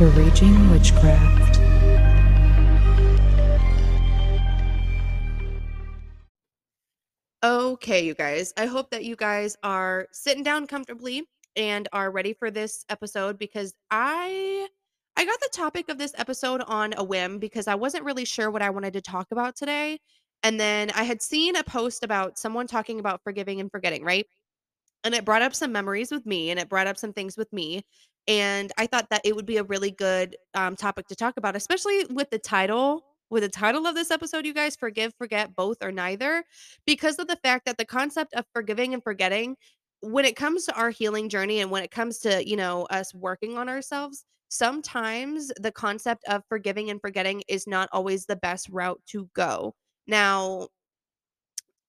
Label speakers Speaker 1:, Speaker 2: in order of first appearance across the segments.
Speaker 1: to Raging Witchcraft.
Speaker 2: Okay, you guys. I hope that you guys are sitting down comfortably and are ready for this episode because I I got the topic of this episode on a whim because I wasn't really sure what I wanted to talk about today. And then I had seen a post about someone talking about forgiving and forgetting, right? And it brought up some memories with me and it brought up some things with me. And I thought that it would be a really good um, topic to talk about, especially with the title. With the title of this episode, you guys forgive, forget, both or neither, because of the fact that the concept of forgiving and forgetting, when it comes to our healing journey and when it comes to, you know, us working on ourselves, sometimes the concept of forgiving and forgetting is not always the best route to go. Now,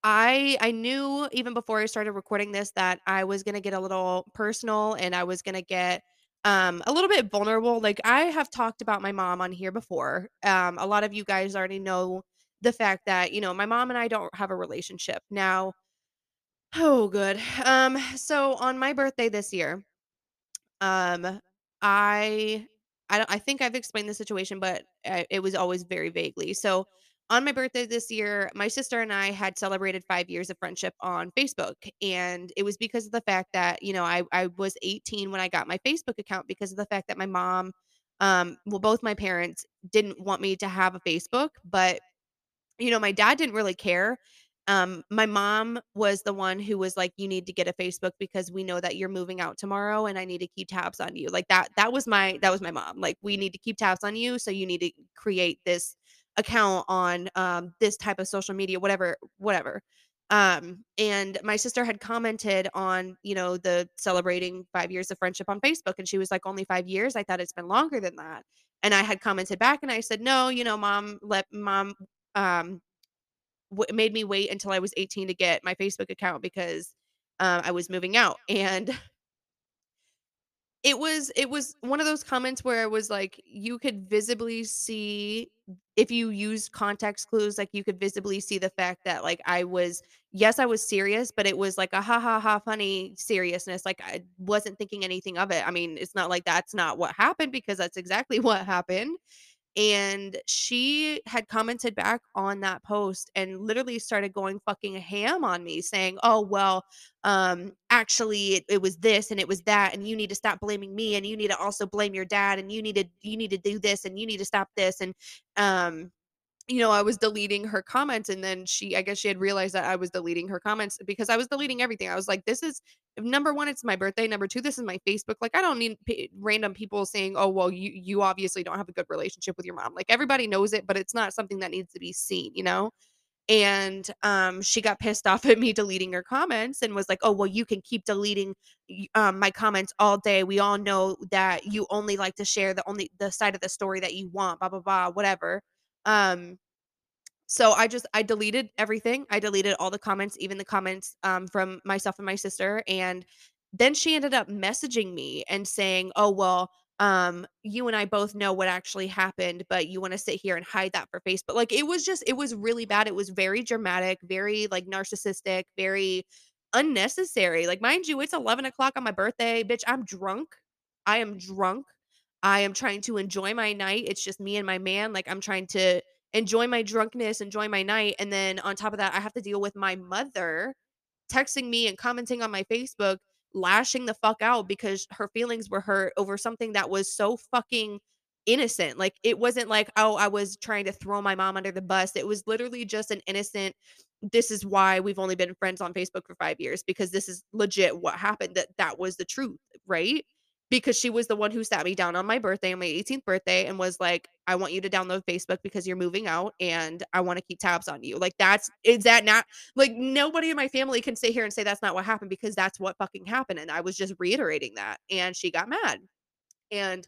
Speaker 2: I I knew even before I started recording this that I was gonna get a little personal and I was gonna get um a little bit vulnerable. Like I have talked about my mom on here before. Um a lot of you guys already know the fact that, you know, my mom and I don't have a relationship. Now, oh good. Um so on my birthday this year, um I I don't I think I've explained the situation, but uh, it was always very vaguely. So on my birthday this year, my sister and I had celebrated 5 years of friendship on Facebook, and it was because of the fact that, you know, I I was 18 when I got my Facebook account because of the fact that my mom um well both my parents didn't want me to have a Facebook, but you know, my dad didn't really care. Um, my mom was the one who was like, "You need to get a Facebook because we know that you're moving out tomorrow, and I need to keep tabs on you." Like that. That was my that was my mom. Like, we need to keep tabs on you, so you need to create this account on um, this type of social media, whatever, whatever. Um, and my sister had commented on, you know, the celebrating five years of friendship on Facebook, and she was like, "Only five years? I thought it's been longer than that." And I had commented back, and I said, "No, you know, mom, let mom." Um, w- made me wait until I was 18 to get my Facebook account because um, I was moving out. And it was it was one of those comments where it was like you could visibly see if you used context clues, like you could visibly see the fact that like I was yes, I was serious, but it was like a ha ha ha funny seriousness. Like I wasn't thinking anything of it. I mean, it's not like that's not what happened because that's exactly what happened and she had commented back on that post and literally started going fucking ham on me saying oh well um actually it, it was this and it was that and you need to stop blaming me and you need to also blame your dad and you need to you need to do this and you need to stop this and um you know, I was deleting her comments and then she I guess she had realized that I was deleting her comments because I was deleting everything. I was like, this is number 1, it's my birthday. Number 2, this is my Facebook. Like, I don't need p- random people saying, "Oh, well, you you obviously don't have a good relationship with your mom." Like, everybody knows it, but it's not something that needs to be seen, you know? And um, she got pissed off at me deleting her comments and was like, "Oh, well, you can keep deleting um, my comments all day. We all know that you only like to share the only the side of the story that you want. Blah blah blah, whatever." Um, so I just I deleted everything. I deleted all the comments, even the comments um, from myself and my sister. And then she ended up messaging me and saying, "Oh well, um, you and I both know what actually happened, but you want to sit here and hide that for Facebook." Like it was just it was really bad. It was very dramatic, very like narcissistic, very unnecessary. Like mind you, it's eleven o'clock on my birthday, bitch. I'm drunk. I am drunk. I am trying to enjoy my night. It's just me and my man. Like I'm trying to enjoy my drunkenness, enjoy my night, and then on top of that, I have to deal with my mother texting me and commenting on my Facebook, lashing the fuck out because her feelings were hurt over something that was so fucking innocent. Like it wasn't like, oh, I was trying to throw my mom under the bus. It was literally just an innocent this is why we've only been friends on Facebook for 5 years because this is legit what happened that that was the truth, right? Because she was the one who sat me down on my birthday, on my 18th birthday, and was like, I want you to download Facebook because you're moving out and I want to keep tabs on you. Like, that's is that not like nobody in my family can sit here and say that's not what happened because that's what fucking happened. And I was just reiterating that. And she got mad. And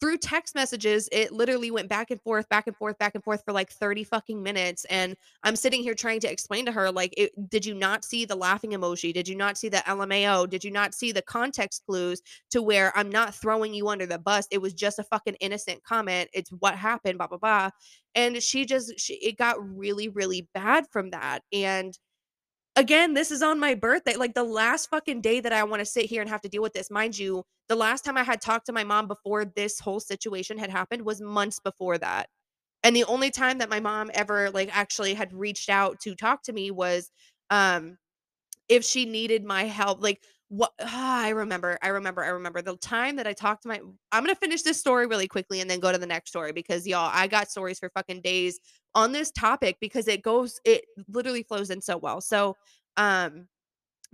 Speaker 2: through text messages, it literally went back and forth, back and forth, back and forth for like 30 fucking minutes. And I'm sitting here trying to explain to her, like, it, did you not see the laughing emoji? Did you not see the LMAO? Did you not see the context clues to where I'm not throwing you under the bus? It was just a fucking innocent comment. It's what happened, blah, blah, blah. And she just, she, it got really, really bad from that. And again, this is on my birthday, like, the last fucking day that I wanna sit here and have to deal with this. Mind you, the last time I had talked to my mom before this whole situation had happened was months before that. And the only time that my mom ever, like, actually had reached out to talk to me was, um, if she needed my help, like, what ah, I remember, I remember, I remember the time that I talked to my I'm gonna finish this story really quickly and then go to the next story because y'all, I got stories for fucking days on this topic because it goes it literally flows in so well. So, um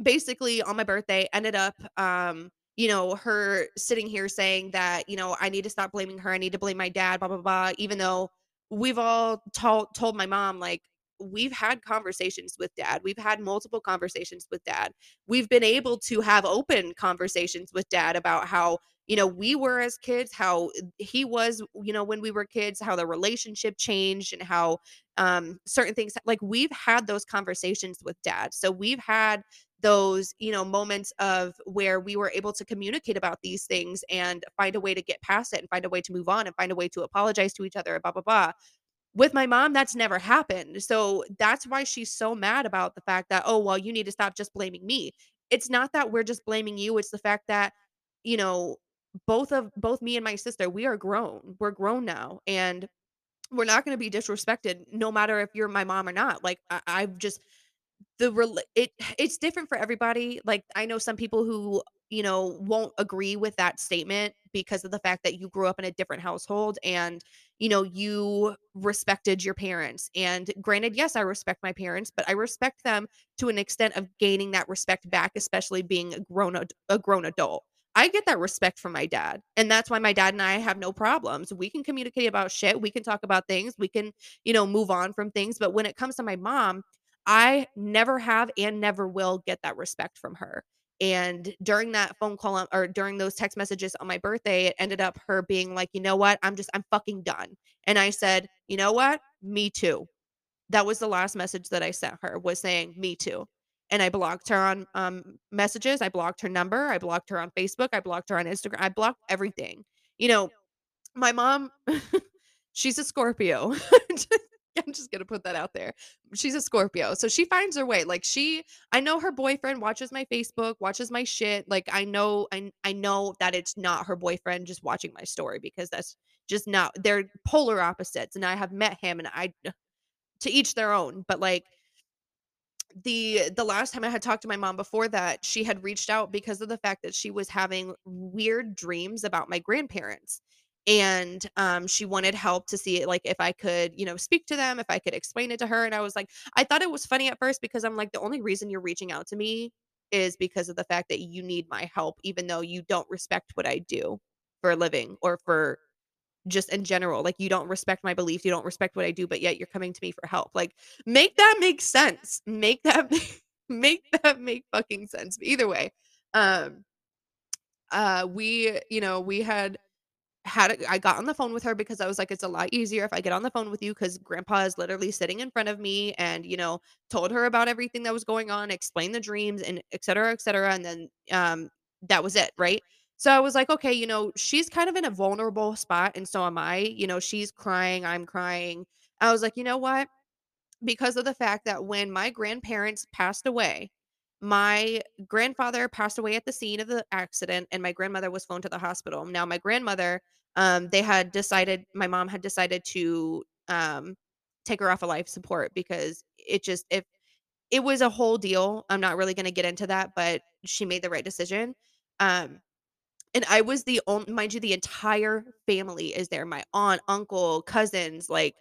Speaker 2: basically on my birthday ended up um you know her sitting here saying that you know i need to stop blaming her i need to blame my dad blah blah blah even though we've all told told my mom like we've had conversations with dad we've had multiple conversations with dad we've been able to have open conversations with dad about how you know we were as kids how he was you know when we were kids how the relationship changed and how um certain things like we've had those conversations with dad so we've had those you know moments of where we were able to communicate about these things and find a way to get past it and find a way to move on and find a way to apologize to each other blah blah blah. With my mom that's never happened. So that's why she's so mad about the fact that oh well you need to stop just blaming me. It's not that we're just blaming you it's the fact that you know both of both me and my sister we are grown we're grown now and we're not going to be disrespected no matter if you're my mom or not. Like I, i've just the it it's different for everybody, like, I know some people who, you know, won't agree with that statement because of the fact that you grew up in a different household and, you know, you respected your parents, and granted, yes, I respect my parents, but I respect them to an extent of gaining that respect back, especially being a grown a grown adult. I get that respect from my dad, and that's why my dad and I have no problems. We can communicate about shit, we can talk about things, we can, you know, move on from things, but when it comes to my mom, I never have and never will get that respect from her. And during that phone call or during those text messages on my birthday, it ended up her being like, you know what? I'm just, I'm fucking done. And I said, you know what? Me too. That was the last message that I sent her was saying, me too. And I blocked her on um, messages. I blocked her number. I blocked her on Facebook. I blocked her on Instagram. I blocked everything. You know, my mom, she's a Scorpio. I'm just gonna put that out there. She's a Scorpio, so she finds her way. Like she, I know her boyfriend watches my Facebook, watches my shit. Like I know, I I know that it's not her boyfriend just watching my story because that's just not. They're polar opposites, and I have met him, and I, to each their own. But like the the last time I had talked to my mom before that, she had reached out because of the fact that she was having weird dreams about my grandparents. And um, she wanted help to see it like if I could, you know, speak to them, if I could explain it to her. And I was like, I thought it was funny at first because I'm like, the only reason you're reaching out to me is because of the fact that you need my help, even though you don't respect what I do for a living or for just in general. Like you don't respect my beliefs, you don't respect what I do, but yet you're coming to me for help. Like make that make sense. Make that make that make fucking sense. But either way, um uh we, you know, we had had I got on the phone with her because I was like, it's a lot easier if I get on the phone with you because grandpa is literally sitting in front of me and, you know, told her about everything that was going on, explained the dreams and et cetera, et cetera. And then um that was it, right? So I was like, okay, you know, she's kind of in a vulnerable spot, and so am I. You know, she's crying, I'm crying. I was like, you know what? because of the fact that when my grandparents passed away, my grandfather passed away at the scene of the accident and my grandmother was flown to the hospital. Now my grandmother um they had decided my mom had decided to um take her off of life support because it just if it was a whole deal. I'm not really going to get into that, but she made the right decision. Um and I was the only mind you, the entire family is there. My aunt, uncle, cousins, like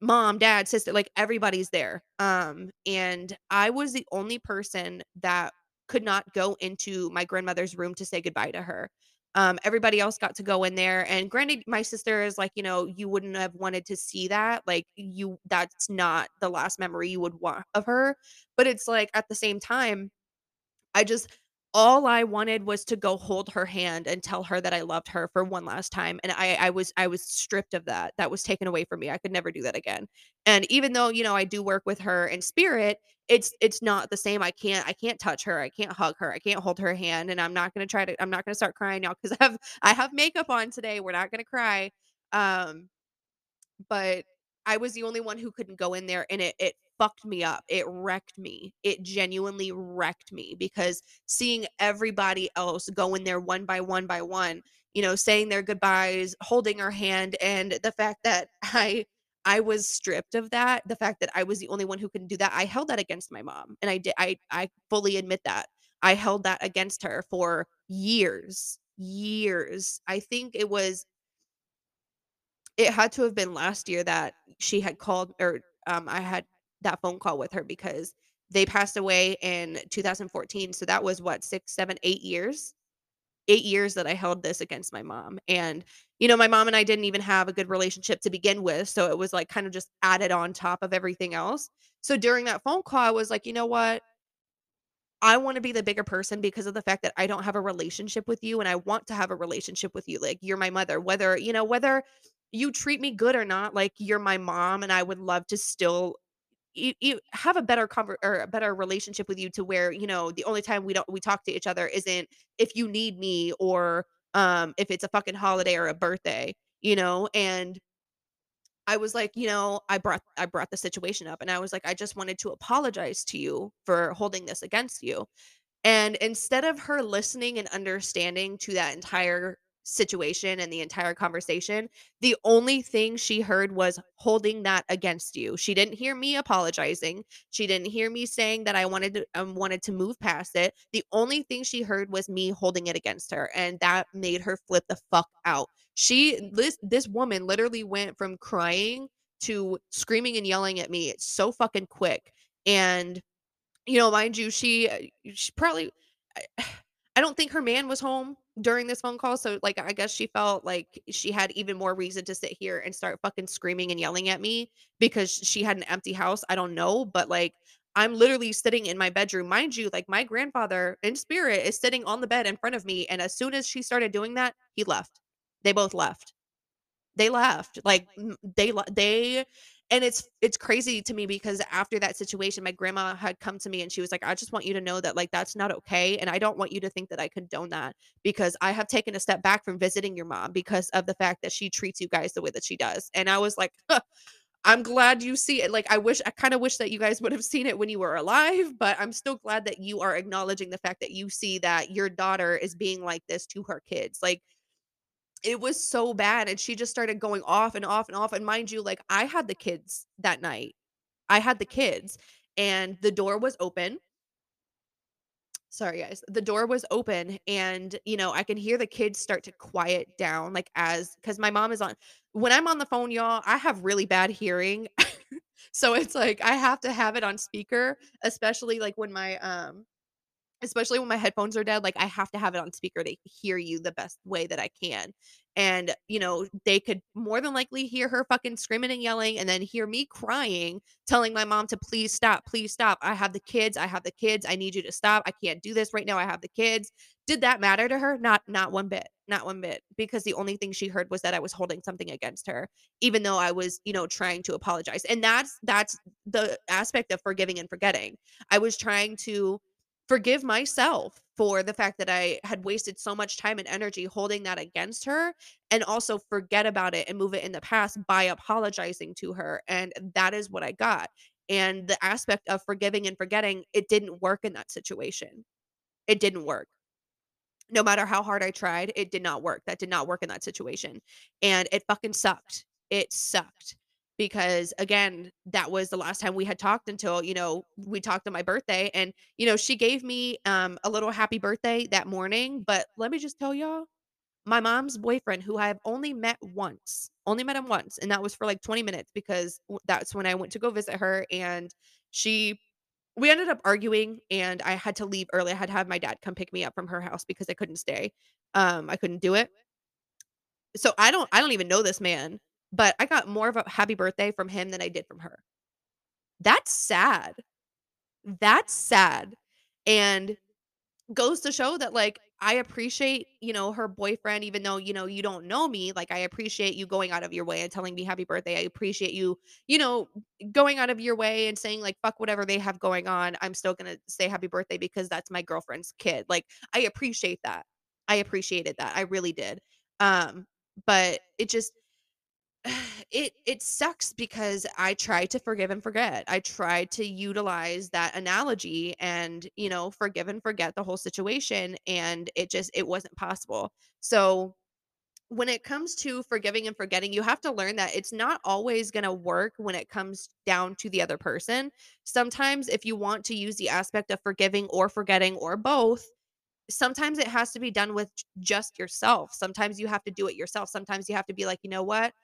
Speaker 2: mom, dad, sister, like everybody's there. Um, and I was the only person that could not go into my grandmother's room to say goodbye to her. Um, everybody else got to go in there. And granted, my sister is like, you know, you wouldn't have wanted to see that. Like, you, that's not the last memory you would want of her. But it's like at the same time, I just all I wanted was to go hold her hand and tell her that I loved her for one last time, and I I was I was stripped of that. That was taken away from me. I could never do that again. And even though, you know, I do work with her in spirit, it's it's not the same. I can't I can't touch her. I can't hug her. I can't hold her hand, and I'm not going to try to I'm not going to start crying now cuz I have I have makeup on today. We're not going to cry. Um but I was the only one who couldn't go in there and it it fucked me up. It wrecked me. It genuinely wrecked me because seeing everybody else go in there one by one by one, you know, saying their goodbyes, holding her hand, and the fact that I I was stripped of that, the fact that I was the only one who couldn't do that, I held that against my mom, and I did I I fully admit that. I held that against her for years, years. I think it was it had to have been last year that she had called or, um, I had that phone call with her because they passed away in 2014, so that was what, six, seven, eight years? 8 years that I held this against my mom, and, you know, my mom and I didn't even have a good relationship to begin with, so it was, like, kind of just added on top of everything else. So during that phone call, I was like, "You know what? I wanna be the bigger person because of the fact that I don't have a relationship with you, and I want to have a relationship with you, like, you're my mother, whether you know, whether you treat me good or not, like, you're my mom, and I would love to still e e have a better conver or a better relationship with you to where, you know, the only time we don't we talk to each other isn't if you need me or, um, if it's a fucking holiday or a birthday, you know, and I was like, you know, I brought I brought the situation up, and I was like, "I just wanted to apologize to you for holding this against you." And instead of her listening and understanding to that entire situation and the entire conversation, the only thing she heard was holding that against you. She didn't hear me apologizing. She didn't hear me saying that I wanted to um, wanted to move past it. The only thing she heard was me holding it against her, and that made her flip the fuck out. She this this woman literally went from crying to screaming and yelling at me so fucking quick. And you know, mind you, she uh, she probably I I don't think her man was home during this phone call, so, like, I guess she felt like she had even more reason to sit here and start fucking screaming and yelling at me because she had an empty house, I don't know, but, like, I'm literally sitting in my bedroom. Mind you, like, my grandfather in spirit is sitting on the bed in front of me, and as soon as she started doing that, he left. They both left. They left, like, they they and it's it's crazy to me because after that situation, my grandma had come to me and she was like, "I just want you to know that, like, that's not okay, and I don't want you to think that I condone that because I have taken a step back from visiting your mom because of the fact that she treats you guys the way that she does." And I was like, "Huh, "I'm glad you see it." Like, I wish I kinda wish that you guys would have seen it when you were alive, but I'm still glad that you are acknowledging the fact that you see that your daughter is being like this to her kids. Like, it was so bad, and she just started going off and off and off, and mind you, like, I had the kids that night. I had the kids, and the door was open. Sorry, guys. The door was open, and, you know, I can hear the kids start to quiet down, like, as because my mom is on when I'm on the phone, y'all, I have really bad hearing. So, it's like, I have to have it on speaker, especially, like, when my, um Especially when my headphones are dead, like, I have to have it on speaker to hear you the best way that I can. And, you know, they could more than likely hear her fucking screaming and yelling and then hear me crying, telling my mom to please stop, please stop. I have the kids, I have the kids. I need you to stop. I can't do this right now. I have the kids. Did that matter to her? Not not one bit. Not one bit. Because the only thing she heard was that I was holding something against her, even though I was, you know, trying to apologize. And that's that's the aspect of forgiving and forgetting. I was trying to forgive myself for the fact that I had wasted so much time and energy holding that against her and also forget about it and move it in the past by apologizing to her. And that is what I got. And the aspect of forgiving and forgetting, it didn't work in that situation. It didn't work. No matter how hard I tried, it did not work. That did not work in that situation. And it fucking sucked. It sucked because again, that was the last time we had talked until, you know, we talked on my birthday and you know, she gave me um a little happy birthday that morning, but let me just tell y'all, my mom's boyfriend who I have only met once, only met him once and that was for like 20 minutes because that's when I went to go visit her and she we ended up arguing and I had to leave early. I had to have my dad come pick me up from her house because I couldn't stay. Um, I couldn't do it. So I don't I don't even know this man, but I got more of a happy birthday from him than I did from her. That's sad. That's sad. And goes to show that like I appreciate, you know, her boyfriend even though, you know, you don't know me, like I appreciate you going out of your way and telling me happy birthday. I appreciate you, you know, going out of your way and saying like fuck whatever they have going on. I'm still going to say happy birthday because that's my girlfriend's kid. Like I appreciate that. I appreciated that. I really did. Um but it just it it sucks because I try to forgive and forget. I try to utilize that analogy and, you know, forgive and forget the whole situation and it just it wasn't possible. So, when it comes to forgiving and forgetting, you have to learn that it's not always going to work when it comes down to the other person. Sometimes if you want to use the aspect of forgiving or forgetting or both, sometimes it has to be done with just yourself. Sometimes you have to do it yourself. Sometimes you have to be like, "You know what?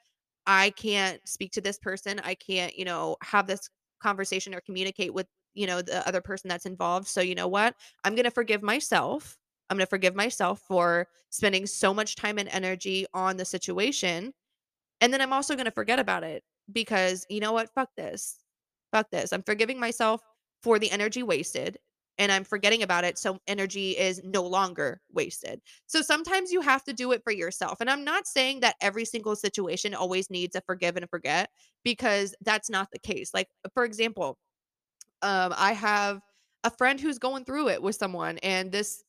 Speaker 2: I can't speak to this person. I can't, you know, have this conversation or communicate with, you know, the other person that's involved. So, you know what? I'm going to forgive myself. I'm going to forgive myself for spending so much time and energy on the situation. And then I'm also going to forget about it because, you know what? Fuck this. Fuck this. I'm forgiving myself for the energy wasted and I'm forgetting about it. So energy is no longer wasted. So sometimes you have to do it for yourself. And I'm not saying that every single situation always needs a forgive and a forget because that's not the case. Like, for example, um, I have a friend who's going through it with someone, and this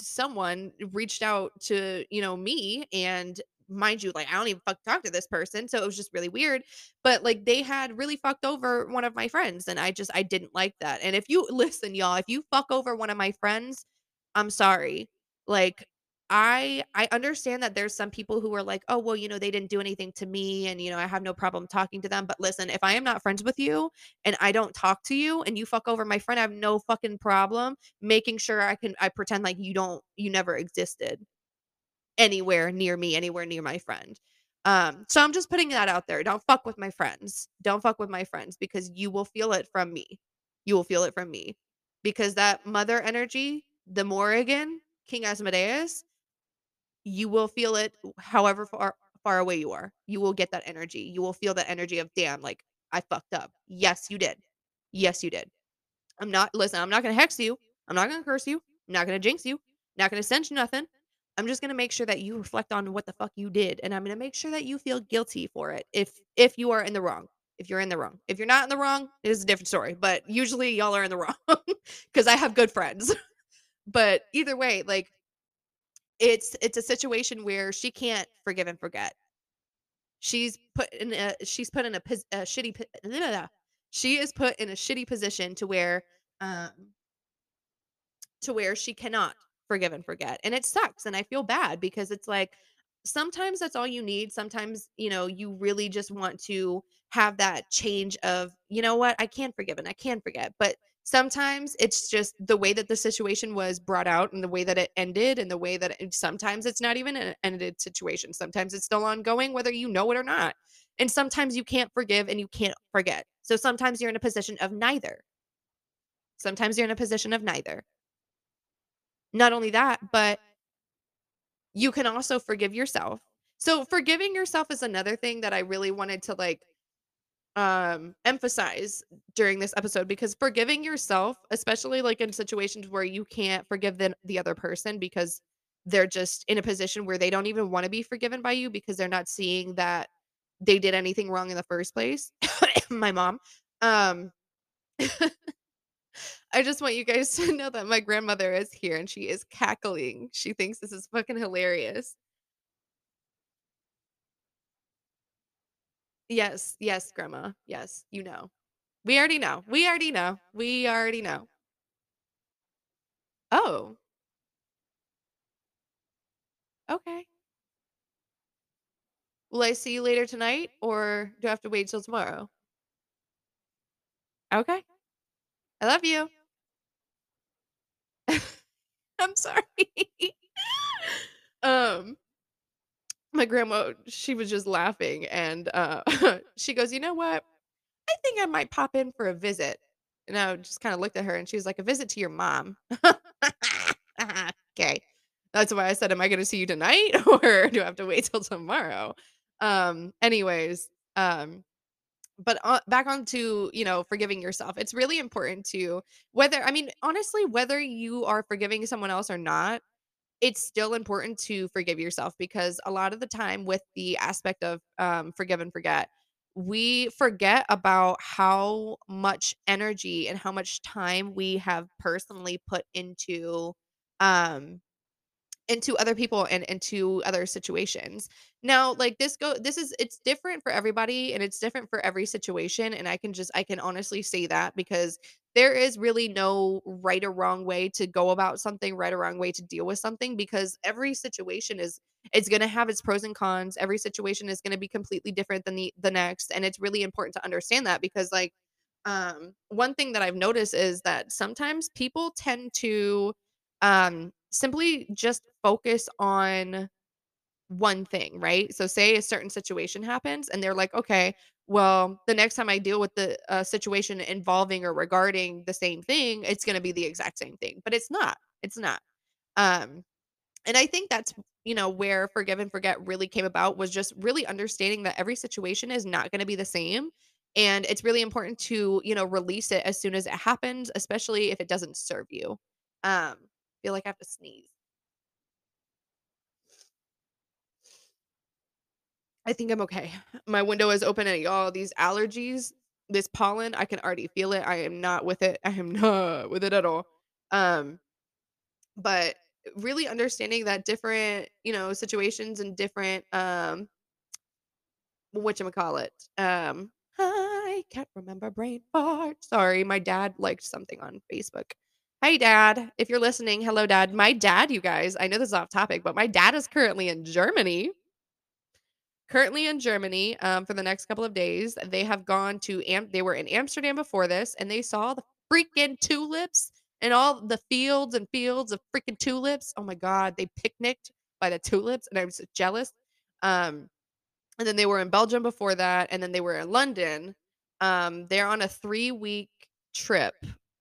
Speaker 2: someone reached out to, you know, me and mind you, like I don't even fuck talk to this person. So it was just really weird. But like they had really fucked over one of my friends and I just I didn't like that. And if you listen, y'all, if you fuck over one of my friends, I'm sorry. Like I I understand that there's some people who are like, "Oh, well, you know, they didn't do anything to me and you know, I have no problem talking to them." But listen, if I am not friends with you and I don't talk to you and you fuck over my friend, I have no fucking problem making sure I can I pretend like you don't you never existed anywhere near me, anywhere near my friend. Um, so I'm just putting that out there. Don't fuck with my friends. Don't fuck with my friends because you will feel it from me. You will feel it from me. Because that mother energy, the Morrigan, King Asmodeus, you will feel it however far far away you are. You will get that energy. You will feel that energy of damn, like I fucked up. Yes, you did. Yes, you did. I'm not listen, I'm not gonna hex you. I'm not gonna curse you. I'm not gonna jinx you. Not gonna send you nothing. I'm just gonna make sure that you reflect on what the fuck you did, and I'm gonna make sure that you feel guilty for it if if you are in the wrong. If you're in the wrong. If you're not in the wrong, it is a different story. But usually y'all are in the wrong because I have good friends. but either way, like it's it's a situation where she can't forgive and forget. She's put in a she's put in a, a shitty she is put in a shitty position to where um to where she cannot forgive and forget. And it sucks. And I feel bad because it's like sometimes that's all you need. Sometimes, you know, you really just want to have that change of, you know what, I can forgive and I can forget. But sometimes it's just the way that the situation was brought out and the way that it ended and the way that it, sometimes it's not even an ended situation. Sometimes it's still ongoing, whether you know it or not. And sometimes you can't forgive and you can't forget. So sometimes you're in a position of neither. Sometimes you're in a position of neither. Not only that, but you can also forgive yourself. So forgiving yourself is another thing that I really wanted to like um emphasize during this episode because forgiving yourself, especially like in situations where you can't forgive the, the other person because they're just in a position where they don't even want to be forgiven by you because they're not seeing that they did anything wrong in the first place. My mom. Um I just want you guys to know that my grandmother is here and she is cackling. She thinks this is fucking hilarious. Yes, yes, grandma. Yes, you know. We already know. We already know. We already know. Oh, okay. Will I see you later tonight or do I have to wait till tomorrow? Okay. I love you. I'm sorry. um my grandma she was just laughing and uh she goes, "You know what? I think I might pop in for a visit." And I just kind of looked at her and she was like, "A visit to your mom." okay. That's why I said, "Am I going to see you tonight or do I have to wait till tomorrow?" Um anyways, um but uh, back onto, you know, forgiving yourself. It's really important to whether I mean, honestly, whether you are forgiving someone else or not, it's still important to forgive yourself because a lot of the time with the aspect of um, forgive and forget, we forget about how much energy and how much time we have personally put into um, into other people and into other situations. Now, like this go this is it's different for everybody and it's different for every situation and I can just I can honestly say that because there is really no right or wrong way to go about something, right or wrong way to deal with something because every situation is it's going to have its pros and cons. Every situation is going to be completely different than the the next and it's really important to understand that because like um one thing that I've noticed is that sometimes people tend to um simply just focus on one thing, right? So say a certain situation happens and they're like, "Okay, well, the next time I deal with the uh, situation involving or regarding the same thing, it's going to be the exact same thing." But it's not. It's not. Um and I think that's, you know, where forgive and forget really came about was just really understanding that every situation is not going to be the same and it's really important to, you know, release it as soon as it happens, especially if it doesn't serve you. Um feel like I have to sneeze. I think I'm okay. My window is open and y'all, these allergies, this pollen, I can already feel it. I am not with it. I am not with it at all. Um, but really understanding that different, you know, situations and different um whatchamacallit. Um I can't remember brain fart. Sorry, my dad liked something on Facebook. Hi dad. If you're listening, hello dad. My dad, you guys, I know this is off topic, but my dad is currently in Germany currently in Germany um, for the next couple of days. They have gone to Am- they were in Amsterdam before this, and they saw the freaking tulips and all the fields and fields of freaking tulips. Oh my god, they picnicked by the tulips, and I was jealous. Um, and then they were in Belgium before that, and then they were in London. Um, they're on a three week trip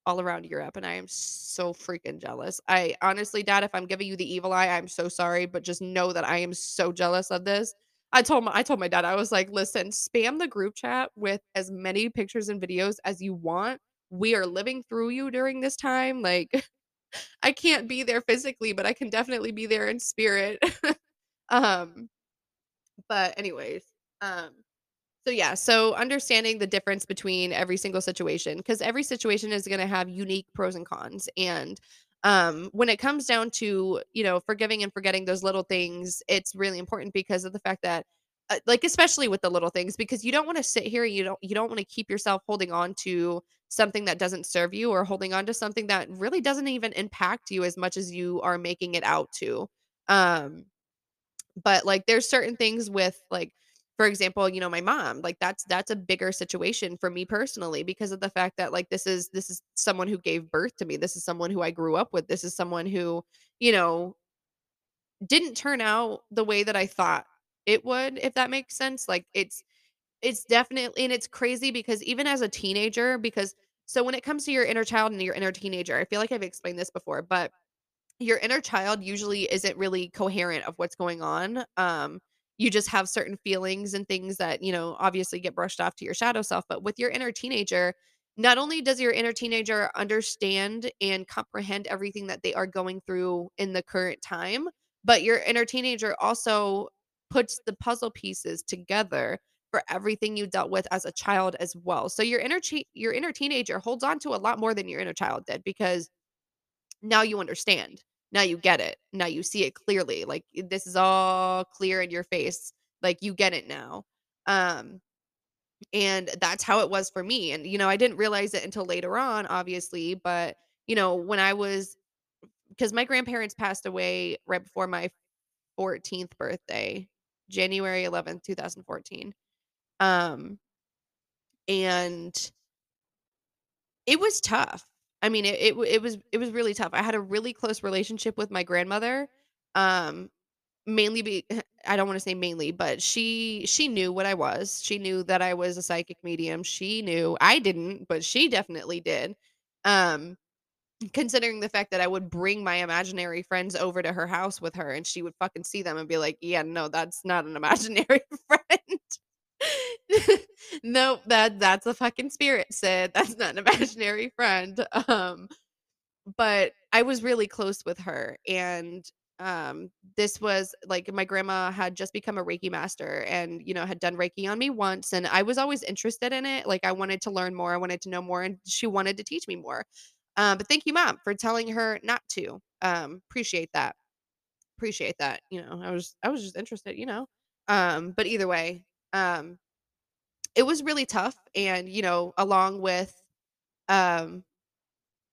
Speaker 2: all around Europe, and I am so freaking jealous. I honestly, Dad, if I'm giving you the evil eye, I'm so sorry, but just know that I am so jealous of this. I told my I told my dad, I was like, listen, spam the group chat with as many pictures and videos as you want. We are living through you during this time. Like, I can't be there physically, but I can definitely be there in spirit. um, but anyways, um, so yeah, so understanding the difference between every single situation because every situation is going to have unique pros and cons and um when it comes down to, you know, forgiving and forgetting those little things, it's really important because of the fact that uh, like especially with the little things because you don't want to sit here you don't you don't want to keep yourself holding on to something that doesn't serve you or holding on to something that really doesn't even impact you as much as you are making it out to. Um but, like, there's certain things with, like, for example, you know, my mom, like, that's that's a bigger situation for me personally because of the fact that, like, this is this is someone who gave birth to me. This is someone who I grew up with. This is someone who, you know, didn't turn out the way that I thought it would, if that makes sense. Like, it's it's definitely and it's crazy because even as a teenager because so when it comes to your inner child and your inner teenager, I feel like I've explained this before, but your inner child usually isn't really coherent of what's going on. Um, you just have certain feelings and things that, you know, obviously get brushed off to your shadow self. But with your inner teenager, not only does your inner teenager understand and comprehend everything that they are going through in the current time, but your inner teenager also puts the puzzle pieces together for everything you dealt with as a child as well. So your inner your inner teenager holds on to a lot more than your inner child did because now you understand. Now you get it. Now you see it clearly. Like this is all clear in your face. Like you get it now. Um and that's how it was for me. And you know, I didn't realize it until later on obviously, but you know, when I was because my grandparents passed away right before my 14th birthday, January 11th, 2014. Um and It was tough. I mean, it it it was it was really tough. I had a really close relationship with my grandmother, um, mainly be I don't wanna say mainly, but she she knew what I was. She knew that I was a psychic medium. She knew. I didn't, but she definitely did. Um, considering the fact that I would bring my imaginary friends over to her house with her, and she would fucking see them and be like, "Yeah, no, that's not an imaginary friend." Nope, that that's a fucking spirit, Sid. That's not an imaginary friend. Um, but I was really close with her and um this was like my grandma had just become a Reiki master and you know had done Reiki on me once and I was always interested in it. Like I wanted to learn more, I wanted to know more and she wanted to teach me more. Um but thank you mom for telling her not to. Um appreciate that. appreciate that, you know, I was I was just interested, you know? Um, but either way, um, it was really tough and, you know, along with, um,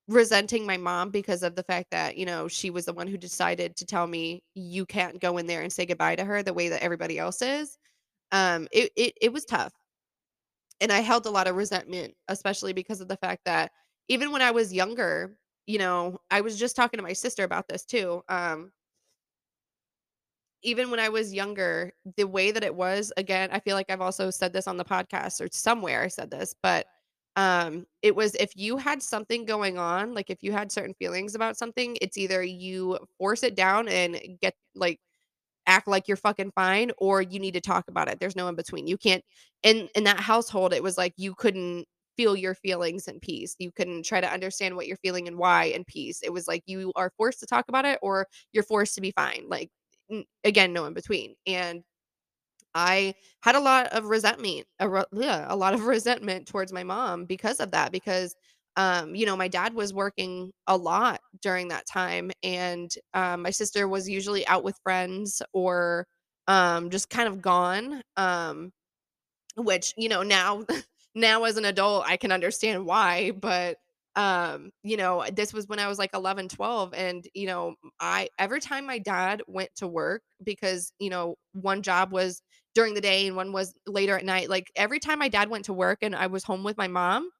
Speaker 2: resenting my mom because of the fact that, you know, she was the one who decided to tell me, "You can't go in there and say goodbye to her the way that everybody else is." Um, it it it was tough. And I held a lot of resentment, especially because of the fact that even when I was younger, you know, I was just talking to my sister about this too. Um, even when I was younger, the way that it was, again, I feel like I've also said this on the podcast or somewhere I said this, but um it was if you had something going on, like if you had certain feelings about something, it's either you force it down and get like act like you're fucking fine or you need to talk about it. There's no in between. You can't in in that household it was like you couldn't feel your feelings in peace. You couldn't try to understand what you're feeling and why in peace. It was like you are forced to talk about it or you're forced to be fine. Like again no in between. And I had a lot of resentment, a, re- a lot of resentment towards my mom because of that. Because, um, you know, my dad was working a lot during that time, and um, my sister was usually out with friends or um, just kind of gone. Um, which, you know, now now as an adult, I can understand why, but um, you know, this was when I was like 11, 12, and you know, I every time my dad went to work because, you know, one job was during the day and one was later at night, like every time my dad went to work and I was home with my mom,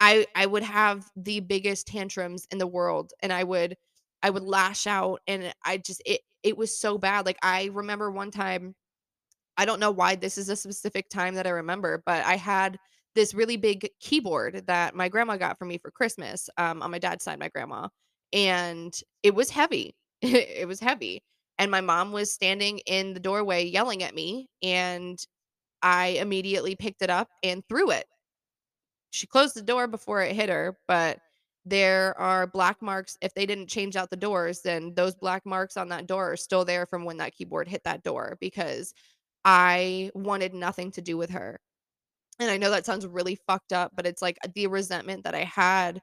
Speaker 2: I I would have the biggest tantrums in the world and I would I would lash out and I just it it was so bad. Like I remember one time I don't know why this is a specific time that I remember, but I had this really big keyboard that my grandma got for me for Christmas, um, on my dad's side, my grandma, and it was heavy. It was heavy, and my mom was standing in the doorway yelling at me, and I immediately picked it up and threw it. She closed the door before it hit her, but there are black marks. If they didn't change out the doors, then those black marks on that door are still there from when that keyboard hit that door because I wanted nothing to do with her. And I know that sounds really fucked up, but it's like the resentment that I had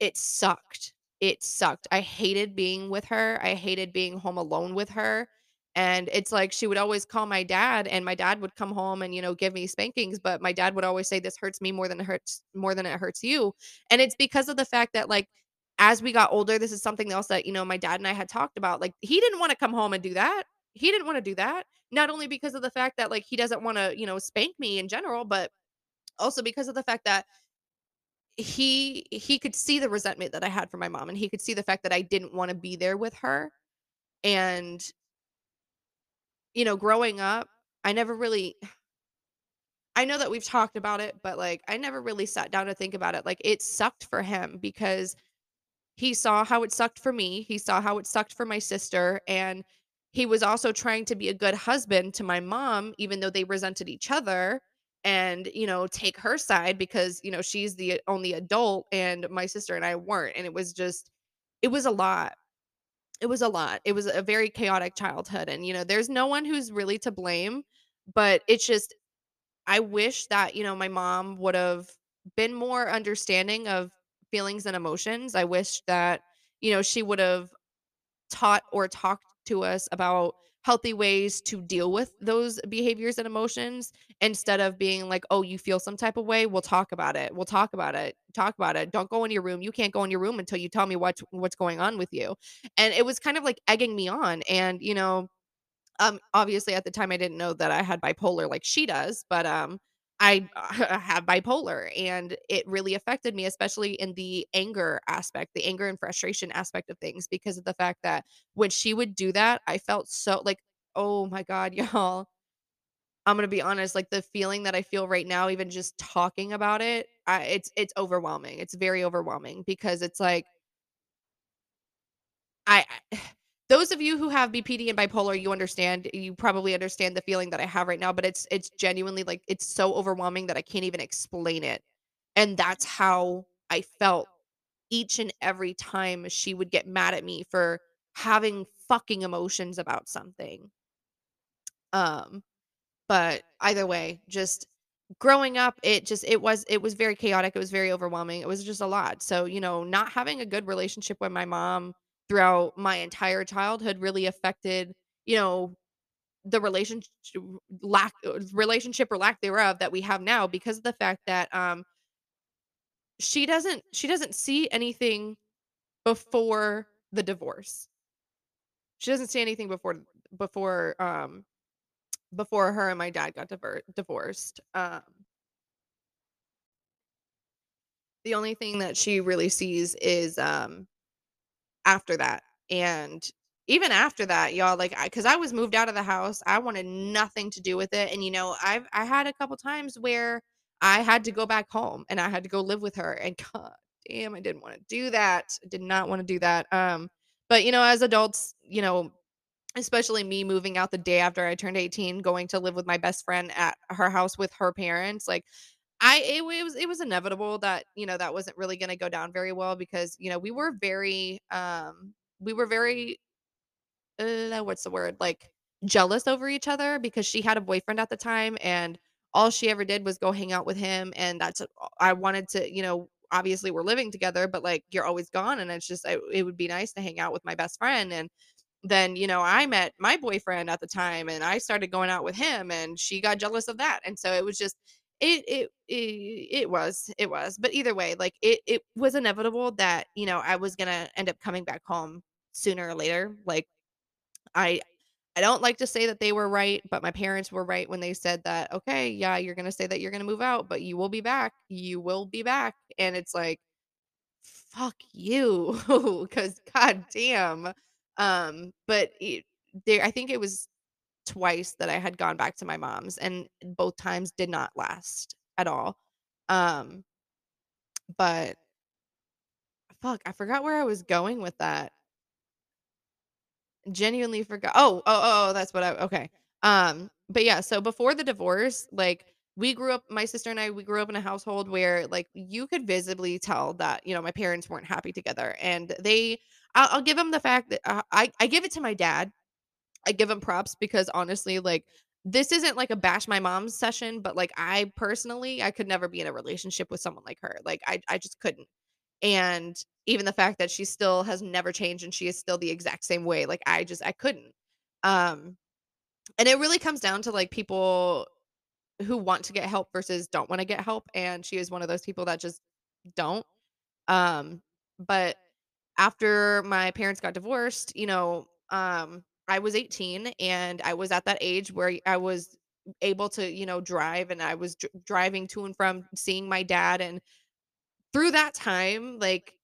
Speaker 2: it sucked. It sucked. I hated being with her. I hated being home alone with her. And it's like she would always call my dad and my dad would come home and you know give me spankings, but my dad would always say this hurts me more than it hurts more than it hurts you. And it's because of the fact that like as we got older, this is something else that you know my dad and I had talked about. Like he didn't want to come home and do that. He didn't want to do that. Not only because of the fact that like he doesn't want to, you know, spank me in general, but also because of the fact that he he could see the resentment that I had for my mom, and he could see the fact that I didn't wanna be there with her, and, you know, growing up, I never really I know that we've talked about it, but, like, I never really sat down to think about it, like, it sucked for him because he saw how it sucked for me, he saw how it sucked for my sister, and he was also trying to be a good husband to my mom, even though they resented each other, and, you know, take her side because, you know, she's the uh, only adult and my sister and I weren't, and it was just it was a lot. It was a lot. It was a very chaotic childhood, and, you know, there's no one who's really to blame, but it's just I wish that, you know, my mom would've been more understanding of feelings and emotions. I wish that, you know, she would've taught or talked to us about healthy ways to deal with those behaviors and emotions instead of being like, "Oh, you feel some type of way? We'll talk about it. We'll talk about it. Talk about it. Don't go in your room. You can't go in your room until you tell me what's what's going on with you." And it was kind of like egging me on and, you know, um, obviously, at the time, I didn't know that I had bipolar like she does, but, um, I uh, have bipolar, and it really affected me, especially in the anger aspect, the anger and frustration aspect of things because of the fact that when she would do that, I felt so like, oh my god, y'all, I'm gonna be honest, like, the feeling that I feel right now, even just talking about it, I it's it's overwhelming. It's very overwhelming because it's like I I those of you who have BPD and bipolar, you understand you probably understand the feeling that I have right now, but it's it's genuinely like it's so overwhelming that I can't even explain it. And that's how I felt each and every time she would get mad at me for having fucking emotions about something. Um, but either way, just growing up, it just it was it was very chaotic, it was very overwhelming, it was just a lot. So, you know, not having a good relationship with my mom throughout my entire childhood really affected, you know, the relationship lack uh, relationship or lack thereof that we have now because of the fact that um she doesn't she doesn't see anything before the divorce. She doesn't see anything before before um before her and my dad got divor- divorced. Um the only thing that she really sees is um after that. And even after that, y'all, like, I, cause I was moved out of the house, I wanted nothing to do with it. And, you know, I've, I had a couple times where I had to go back home and I had to go live with her. And God damn, I didn't want to do that. I did not want to do that. Um, but, you know, as adults, you know, especially me moving out the day after I turned 18, going to live with my best friend at her house with her parents, like, I it was it was inevitable that, you know, that wasn't really gonna go down very well because, you know, we were very, um, we were very, uh, what's the word? Like, jealous over each other because she had a boyfriend at the time, and all she ever did was go hang out with him, and that's I wanted to, you know, obviously we're living together, but, like, you're always gone, and it's just I it would be nice to hang out with my best friend, and then, you know, I met my boyfriend at the time, and I started going out with him, and she got jealous of that, and so it was just it it it it was, it was, but either way, like, it it was inevitable that, you know, I was gonna end up coming back home sooner or later, like, I I don't like to say that they were right, but my parents were right when they said that, "Okay, yeah, you're gonna say that you're gonna move out, but you will be back. You will be back." And it's like, "Fuck you," because god damn. Um, but it there I think it was twice that I had gone back to my mom's, and both times did not last at all. Um, but fuck, I forgot where I was going with that. Genuinely forgot. Oh, oh, oh, oh, that's what I okay. Um, but yeah, so before the divorce, like we grew up, my sister and I, we grew up in a household where like you could visibly tell that you know my parents weren't happy together, and they, I'll, I'll give them the fact that uh, I I give it to my dad. I give him props because honestly, like this isn't like a bash my mom's session, but like I personally, I could never be in a relationship with someone like her. Like I I just couldn't. And even the fact that she still has never changed and she is still the exact same way, like I just I couldn't. Um and it really comes down to like people who want to get help versus don't want to get help and she is one of those people that just don't. Um but after my parents got divorced, you know, um I was 18 and I was at that age where I was able to, you know, drive and I was dr- driving to and from seeing my dad and through that time, like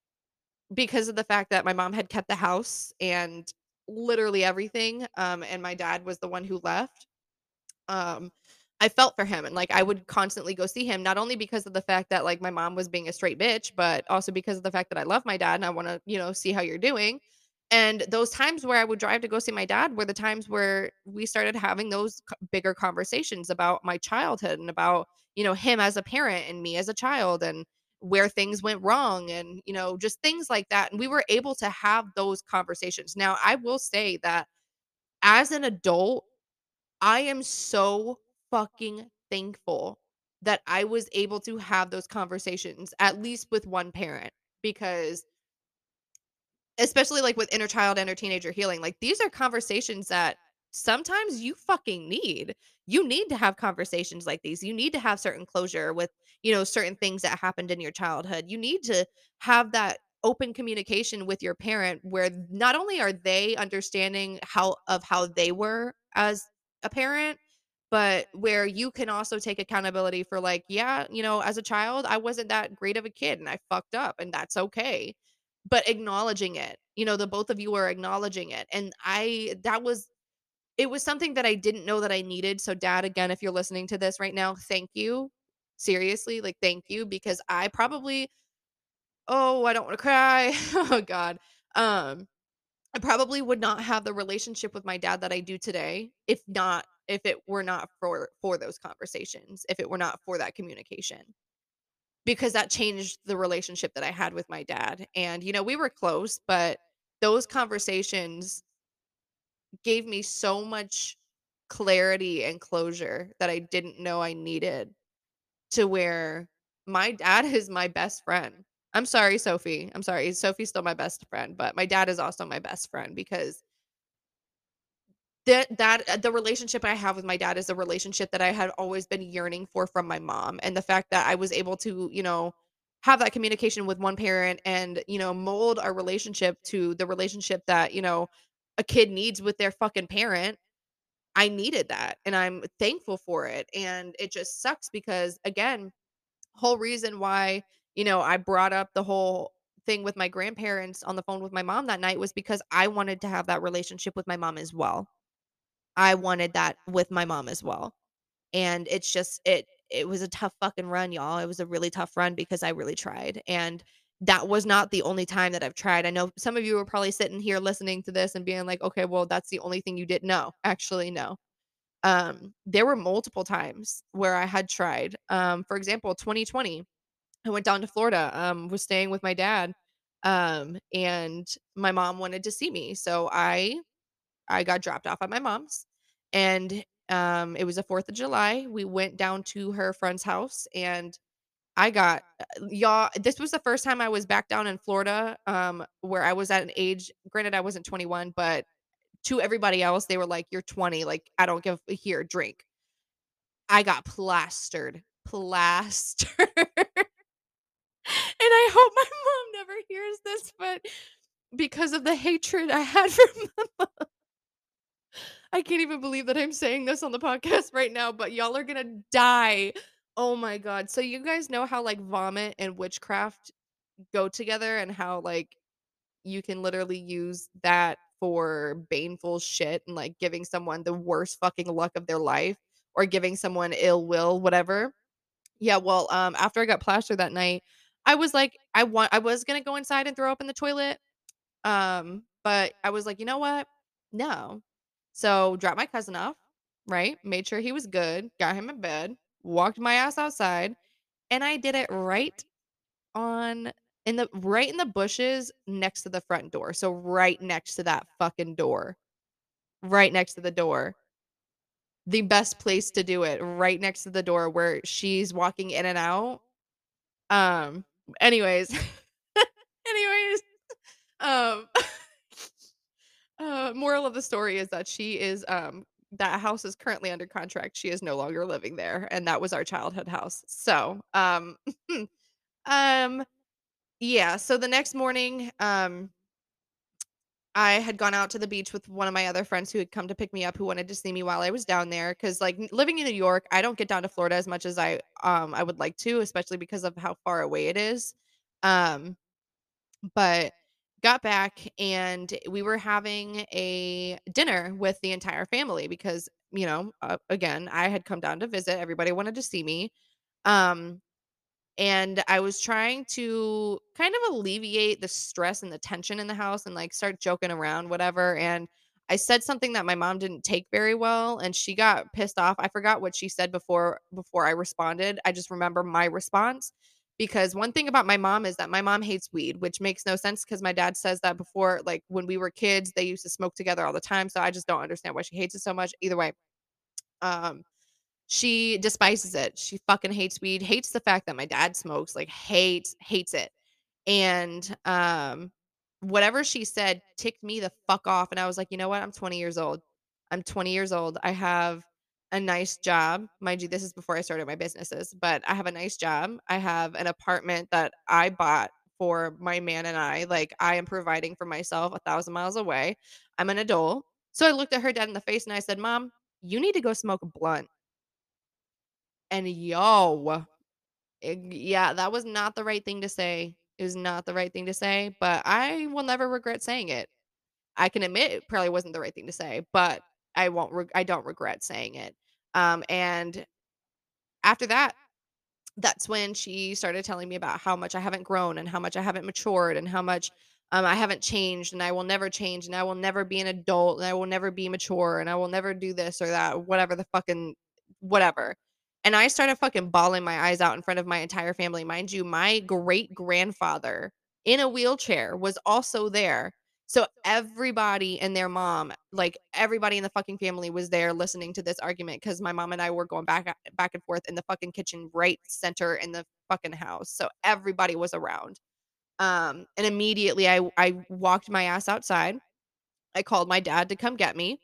Speaker 2: because of the fact that my mom had kept the house and literally everything, um, and my dad was the one who left, um, I felt for him and like I would constantly go see him, not only because of the fact that like my mom was being a straight bitch, but also because of the fact that I love my dad and I want to, you know, see how you're doing. And those times where I would drive to go see my dad were the times where we started having those bigger conversations about my childhood and about, you know, him as a parent and me as a child and where things went wrong and, you know, just things like that. And we were able to have those conversations. Now, I will say that as an adult, I am so fucking thankful that I was able to have those conversations, at least with one parent, because especially like with inner child, inner teenager healing, like these are conversations that sometimes you fucking need. You need to have conversations like these. You need to have certain closure with, you know, certain things that happened in your childhood. You need to have that open communication with your parent where not only are they understanding how of how they were as a parent, but where you can also take accountability for like, yeah, you know, as a child, I wasn't that great of a kid and I fucked up and that's okay but acknowledging it. You know, the both of you are acknowledging it. And I that was it was something that I didn't know that I needed. So dad, again, if you're listening to this right now, thank you. Seriously, like thank you because I probably oh, I don't want to cry. oh god. Um I probably would not have the relationship with my dad that I do today if not if it were not for for those conversations, if it were not for that communication because that changed the relationship that I had with my dad. And, you know, we were close, but those conversations gave me so much clarity and closure that I didn't know I needed to where my dad is my best friend. I'm sorry, Sophie. I'm sorry. Sophie's still my best friend, but my dad is also my best friend because that that uh, the relationship I have with my dad is a relationship that I had always been yearning for from my mom, and the fact that I was able to, you know, have that communication with one parent and, you know, mold our relationship to the relationship that, you know, a kid needs with their fucking parent. I needed that, and I'm thankful for it, and it just sucks because again, whole reason why, you know, I brought up the whole thing with my grandparents on the phone with my mom that night was because I wanted to have that relationship with my mom as well. I wanted that with my mom as well. And it's just it it was a tough fucking run, y'all. It was a really tough run because I really tried. And that was not the only time that I've tried. I know some of you are probably sitting here listening to this and being like, "Okay, well, that's the only thing you did." No, actually no. Um, there were multiple times where I had tried. Um, for example, 2020, I went down to Florida, um, was staying with my dad, um, and my mom wanted to see me. So I I got dropped off at my mom's and um it was the 4th of July. We went down to her friend's house and I got uh, y'all this was the first time I was back down in Florida um where I was at an age granted I wasn't 21 but to everybody else they were like you're 20 like I don't give a here drink. I got plastered. Plastered. and I hope my mom never hears this but because of the hatred I had for my mom I can't even believe that I'm saying this on the podcast right now, but y'all are gonna die. Oh my god. So you guys know how like vomit and witchcraft go together and how like you can literally use that for baneful shit and like giving someone the worst fucking luck of their life or giving someone ill will, whatever. Yeah, well, um after I got plastered that night, I was like I want I was gonna go inside and throw up in the toilet. Um, but I was like, you know what? No. So dropped my cousin off, right? Made sure he was good, got him in bed, walked my ass outside, and I did it right on in the right in the bushes next to the front door. So right next to that fucking door. Right next to the door. The best place to do it, right next to the door where she's walking in and out. Um anyways, anyways, um Uh, moral of the story is that she is um that house is currently under contract. She is no longer living there, and that was our childhood house. So, um, um, yeah. So the next morning, um, I had gone out to the beach with one of my other friends who had come to pick me up, who wanted to see me while I was down there. Because like living in New York, I don't get down to Florida as much as I um I would like to, especially because of how far away it is. Um, but got back and we were having a dinner with the entire family because, you know, uh, again, I had come down to visit. Everybody wanted to see me. Um, and I was trying to kind of alleviate the stress and the tension in the house and like start joking around, whatever. And I said something that my mom didn't take very well and she got pissed off. I forgot what she said before before I responded. I just remember my response because one thing about my mom is that my mom hates weed, which makes no sense because my dad says that before like when we were kids, they used to smoke together all the time. So I just don't understand why she hates it so much. Either way, um she despises it. She fucking hates weed, hates the fact that my dad smokes, like hates hates it. And um whatever she said ticked me the fuck off and I was like, "You know what? I'm 20 years old. I'm 20 years old. I have a nice job. Mind you, this is before I started my businesses, but I have a nice job. I have an apartment that I bought for my man and I. Like I am providing for myself a thousand miles away. I'm an adult. So I looked at her dead in the face and I said, Mom, you need to go smoke a blunt. And yo, it- yeah, that was not the right thing to say. It was not the right thing to say, but I will never regret saying it. I can admit it probably wasn't the right thing to say, but I won't. Reg- I don't regret saying it. Um, and after that, that's when she started telling me about how much I haven't grown and how much I haven't matured and how much um, I haven't changed and I will never change and I will never be an adult and I will never be mature and I will never do this or that, whatever the fucking whatever. And I started fucking bawling my eyes out in front of my entire family. Mind you, my great grandfather in a wheelchair was also there. So everybody and their mom, like everybody in the fucking family was there listening to this argument because my mom and I were going back back and forth in the fucking kitchen right center in the fucking house. So everybody was around. Um, and immediately I I walked my ass outside. I called my dad to come get me.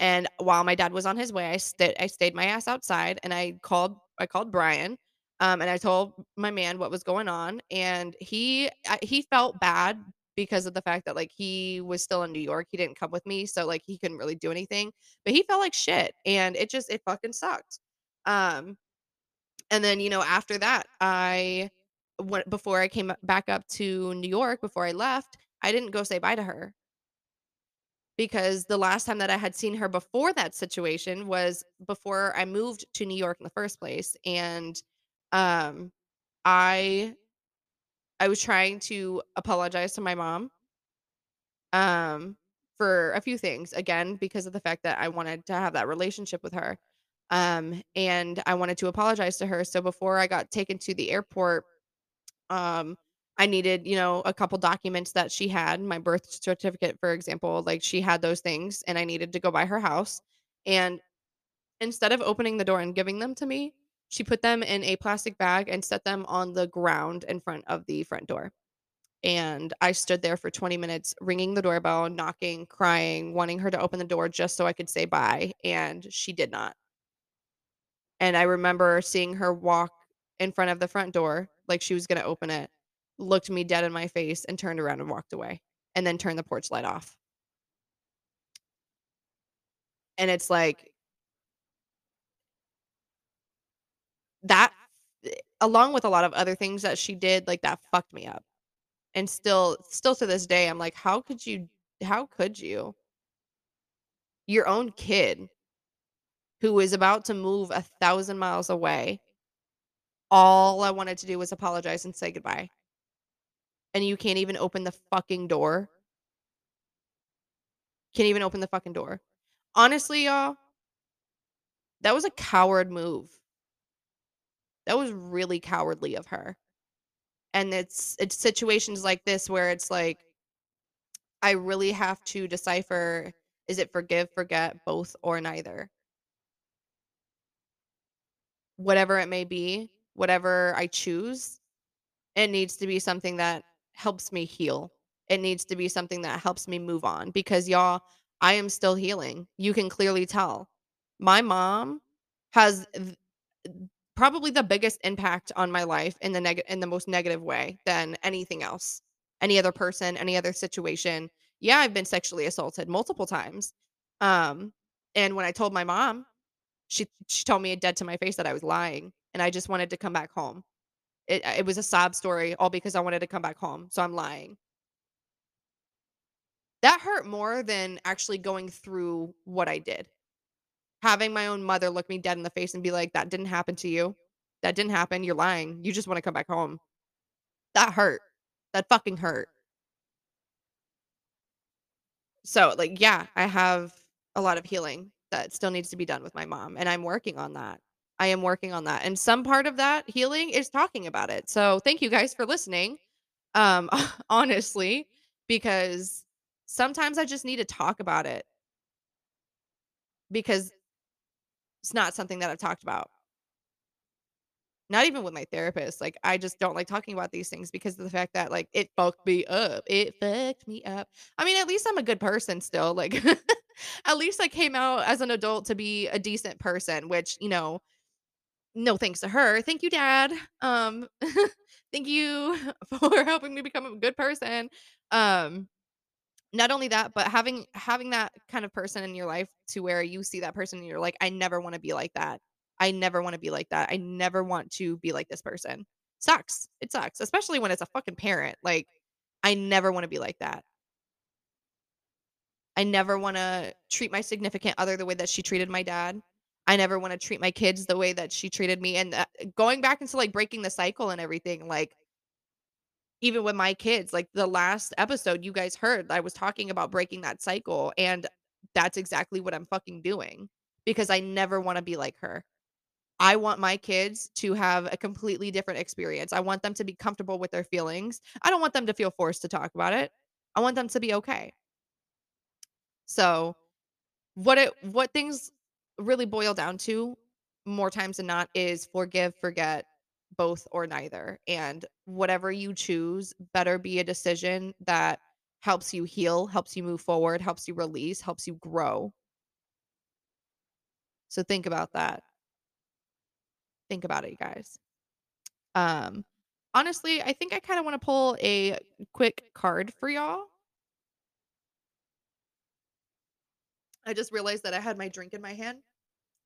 Speaker 2: And while my dad was on his way, I sta I stayed my ass outside and I called I called Brian, um, and I told my man what was going on, and he he felt bad because of the fact that, like, he was still in New York, he didn't come with me, so, like, he couldn't really do anything, but he felt like shit, and it just it fucking sucked. Um, and then, you know, after that, I went before I came back up to New York, before I left, I didn't go say bye to her. Because the last time that I had seen her before that situation was before I moved to New York in the first place, and, um, I I was trying to apologize to my mom. Um, for a few things, again, because of the fact that I wanted to have that relationship with her, um, and I wanted to apologize to her, so before I got taken to the airport, um, I needed, you know, a couple documents that she had, my birth certificate, for example, like, she had those things, and I needed to go by her house, and instead of opening the door and giving them to me, she put them in a plastic bag and set them on the ground in front of the front door, and I stood there for 20 minutes ringing the doorbell, knocking, crying, wanting her to open the door just so I could say bye, and she did not. And I remember seeing her walk in front of the front door like she was gonna open it, looked me dead in my face, and turned around and walked away, and then turned the porch light off. And it's like that eh, along with a lot of other things that she did, like, that fucked me up. And still still to this day, I'm like, "How could you how could you?" Your own kid who is about to move a 1,000 miles away, all I wanted to do was apologize and say goodbye. And you can't even open the fucking door? Can't even open the fucking door. Honestly, y'all that was a coward move. That was really cowardly of her. And it's it's situations like this where it's like I really have to decipher, is it forgive, forget, both, or neither? Whatever it may be, whatever I choose, it needs to be something that helps me heal. It needs to be something that helps me move on because y'all, I am still healing. You can clearly tell. My mom has probably the biggest impact on my life in the neg- in the most negative way than anything else. Any other person, any other situation. Yeah, I've been sexually assaulted multiple times. Um and when I told my mom, she she told me dead to my face that I was lying and I just wanted to come back home. It it was a sob story all because I wanted to come back home, so I'm lying. That hurt more than actually going through what I did. Having my own mother look me dead in the face and be like, "That didn't happen to you. That didn't happen. You're lying. You just wanna come back home." That hurt. That fucking hurt. So, like, yeah, I have a lot of healing that still needs to be done with my mom, and I'm working on that. I am working on that, and some part of that healing is talking about it. So, thank you guys for listening. Um, honestly, because sometimes I just need to talk about it because it's not something that I've talked about. Not even with my therapist. Like, I just don't like talking about these things because of the fact that, like, it fucked me up. It fucked me up. I mean, at least I'm a good person still. Like, at least I came out as an adult to be a decent person, which, you know, no thanks to her. Thank you, dad. Um, thank you for helping me become a good person. Um, not only that, but having having that kind of person in your life to where you see that person and you're like, "I never wanna be like that. I never wanna be like that. I never want to be like this person." Sucks. It sucks, especially when it's a fucking parent. Like, I never wanna be like that. I never wanna treat my significant other the way that she treated my dad. I never wanna treat my kids the way that she treated me, and, uh, going back into, like, breaking the cycle and everything, like even with my kids, like the last episode you guys heard, I was talking about breaking that cycle, and that's exactly what I'm fucking doing because I never wanna be like her. I want my kids to have a completely different experience. I want them to be comfortable with their feelings. I don't want them to feel forced to talk about it. I want them to be okay. So, what it what things really boil down to more times than not is forgive, forget, both or neither. And whatever you choose better be a decision that helps you heal, helps you move forward, helps you release, helps you grow. So think about that. Think about it, you guys. Um honestly, I think I kind of want to pull a quick card for y'all. I just realized that I had my drink in my hand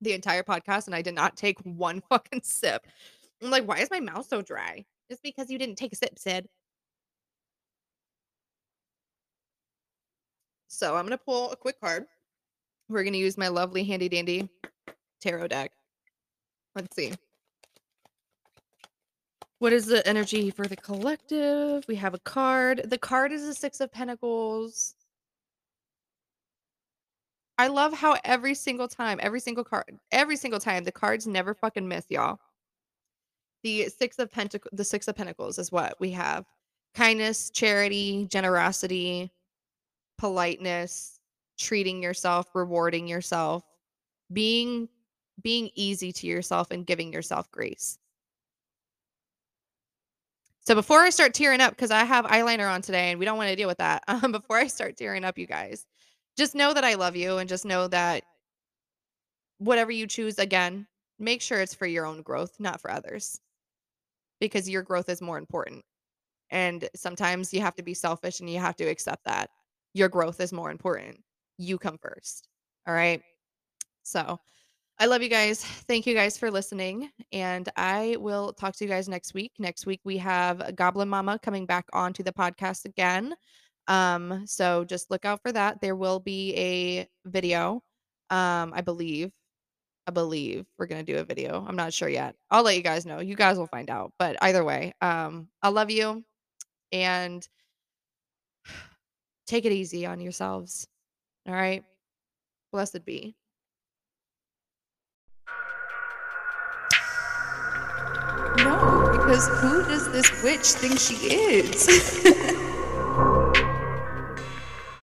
Speaker 2: the entire podcast and I did not take one fucking sip. I'm like, why is my mouth so dry? Just because you didn't take a sip, Sid. So I'm gonna pull a quick card. We're gonna use my lovely handy dandy tarot deck. Let's see. What is the energy for the collective? We have a card. The card is the Six of Pentacles. I love how every single time, every single card, every single time, the cards never fucking miss, y'all. The Six of Pentacles, the Six of Pentacles is what we have. Kindness, charity, generosity, politeness, treating yourself, rewarding yourself, being being easy to yourself and giving yourself grace. So before I start tearing up, because I have eyeliner on today and we don't want to deal with that, um, before I start tearing up, you guys, just know that I love you and just know that whatever you choose, again, make sure it's for your own growth, not for others, because your growth is more important. And sometimes you have to be selfish and you have to accept that your growth is more important. You come first. All right. So, I love you guys. Thank you guys for listening. And I will talk to you guys next week. Next week, we have Goblin Mama coming back onto the podcast again. Um, so just look out for that. There will be a video. Um, I believe. I believe we're gonna do a video. I'm not sure yet. I'll let you guys know. You guys will find out. But either way, um, I love you and take it easy on yourselves. All right. Blessed be. No, because who does this witch think she is?